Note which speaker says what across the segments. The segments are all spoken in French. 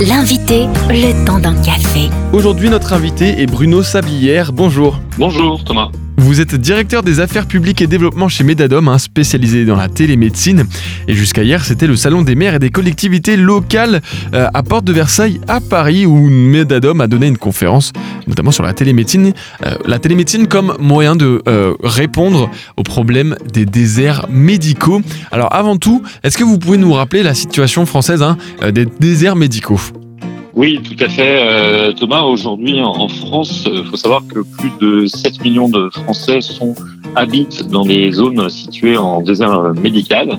Speaker 1: L'invité, le temps d'un café.
Speaker 2: Aujourd'hui, notre invité est Bruno Sablière. Bonjour.
Speaker 3: Bonjour Thomas.
Speaker 2: Vous êtes directeur des affaires publiques et développement chez Medadom, hein, spécialisé dans la télémédecine. Et jusqu'à hier, c'était le salon des maires et des collectivités locales euh, à Porte de Versailles à Paris où Medadom a donné une conférence, notamment sur la télémédecine. Euh, la télémédecine comme moyen de euh, répondre aux problèmes des déserts médicaux. Alors avant tout, est-ce que vous pouvez nous rappeler la situation française hein, des déserts médicaux?
Speaker 3: Oui, tout à fait, euh, Thomas. Aujourd'hui, en France, il faut savoir que plus de 7 millions de Français sont habitent dans des zones situées en désert médical.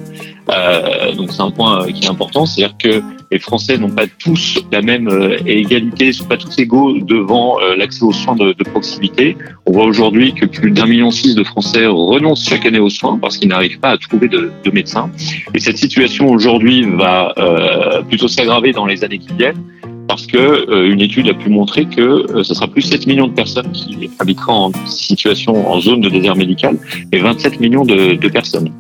Speaker 3: Euh, donc c'est un point qui est important, c'est-à-dire que les Français n'ont pas tous la même euh, égalité, sont pas tous égaux devant euh, l'accès aux soins de, proximité. On voit aujourd'hui que plus d'un million six de Français renoncent chaque année aux soins parce qu'ils n'arrivent pas à trouver de, de médecins. Et cette situation aujourd'hui va euh, plutôt s'aggraver dans les années qui viennent parce que euh, une étude a pu montrer que euh, ce sera plus 7 millions de personnes qui habiteront en situation en zone de désert médical et 27 millions de, de personnes.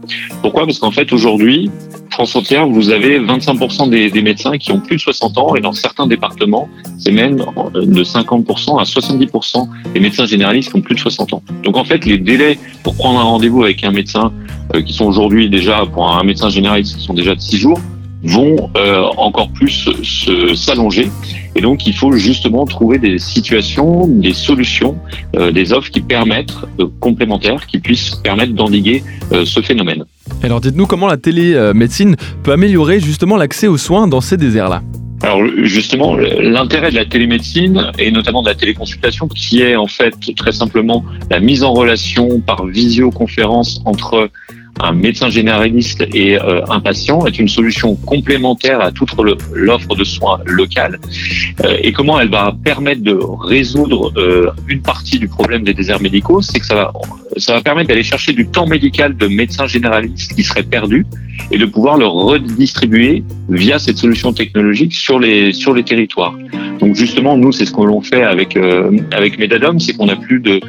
Speaker 3: Pourquoi? Parce qu'en fait aujourd'hui, France entière, vous avez 25% des, des, médecins qui ont plus de 60 ans et dans certains départements, c'est même de 50% à 70% des médecins généralistes qui ont plus de 60 ans. Donc en fait, les délais pour prendre un rendez-vous avec un médecin euh, qui sont aujourd'hui déjà pour un médecin généraliste qui sont déjà de 6 jours vont euh, encore plus s'allonger. Et donc, il faut justement trouver des situations, des solutions, euh, des offres qui permettent, euh, complémentaires, qui puissent permettre d'endiguer euh, ce phénomène.
Speaker 2: Alors, dites-nous comment la télémédecine peut améliorer justement l'accès aux soins dans ces déserts-là.
Speaker 3: Alors justement, l'intérêt de la télémédecine et notamment de la téléconsultation, qui est en fait très simplement la mise en relation par visioconférence entre un médecin généraliste et euh, un patient est une solution complémentaire à toute l'offre de soins locale. Euh, et comment elle va permettre de résoudre euh, une partie du problème des déserts médicaux, c'est que ça va, ça va permettre d'aller chercher du temps médical de médecins généralistes qui seraient perdus et de pouvoir le redistribuer via cette solution technologique sur les sur les territoires. Donc justement, nous, c'est ce que l'on fait avec avec Medadom, c'est qu'on a plus de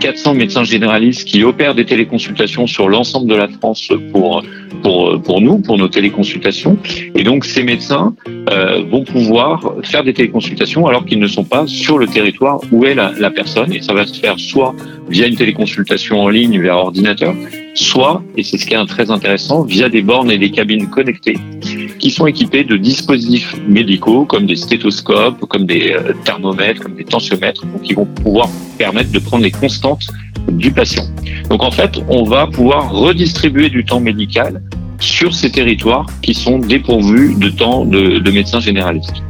Speaker 3: 400 médecins généralistes qui opèrent des téléconsultations sur l'ensemble de la France pour pour pour nous, pour nos téléconsultations. Et donc ces médecins euh, vont pouvoir faire des téléconsultations alors qu'ils ne sont pas sur le territoire où est la, personne. Et ça va se faire soit via une téléconsultation en ligne vers ordinateur, soit, et c'est ce qui est très intéressant, via des bornes et des cabines connectées qui sont équipées de dispositifs médicaux comme des stéthoscopes, comme des euh, thermomètres, comme des tensiomètres, donc qui vont pouvoir permettre de prendre les constantes du patient. Donc en fait, on va pouvoir redistribuer du temps médical sur ces territoires qui sont dépourvus de temps de, de médecins généralistes.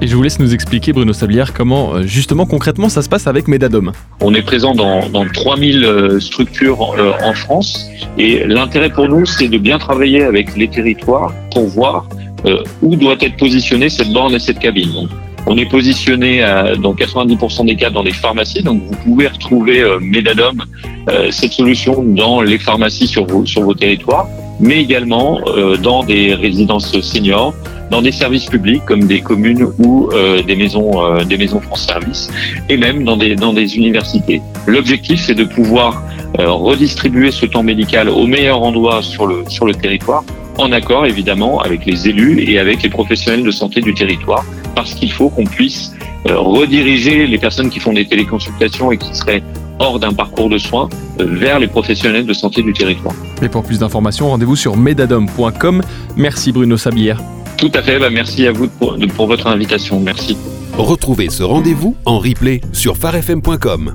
Speaker 2: Et je vous laisse nous expliquer, Bruno Sablière, comment euh, justement concrètement ça se passe avec Medadom.
Speaker 3: On est présent dans, dans 3000 euh, structures euh, en France et l'intérêt pour nous, c'est de bien travailler avec les territoires pour voir où doit être positionnée cette borne et cette cabine. On est positionné à, dans 90% des cas dans les pharmacies, donc vous pouvez retrouver euh, Medadom, cette solution dans les pharmacies sur vos, sur vos territoires, mais également dans des résidences seniors, dans des services publics comme des communes ou euh, des maisons euh, des maisons France Service et même dans des dans des universités. L'objectif c'est de pouvoir euh, redistribuer ce temps médical au meilleur endroit sur le sur le territoire en accord évidemment avec les élus et avec les professionnels de santé du territoire parce qu'il faut qu'on puisse euh, rediriger les personnes qui font des téléconsultations et qui seraient hors d'un parcours de soins euh, vers les professionnels de santé du territoire.
Speaker 2: Et pour plus d'informations, rendez-vous sur medadom.com. Merci Bruno Sablière.
Speaker 3: Tout à fait, bah merci à vous pour, pour votre invitation. Merci.
Speaker 4: Retrouvez ce rendez-vous en replay sur farfm.com.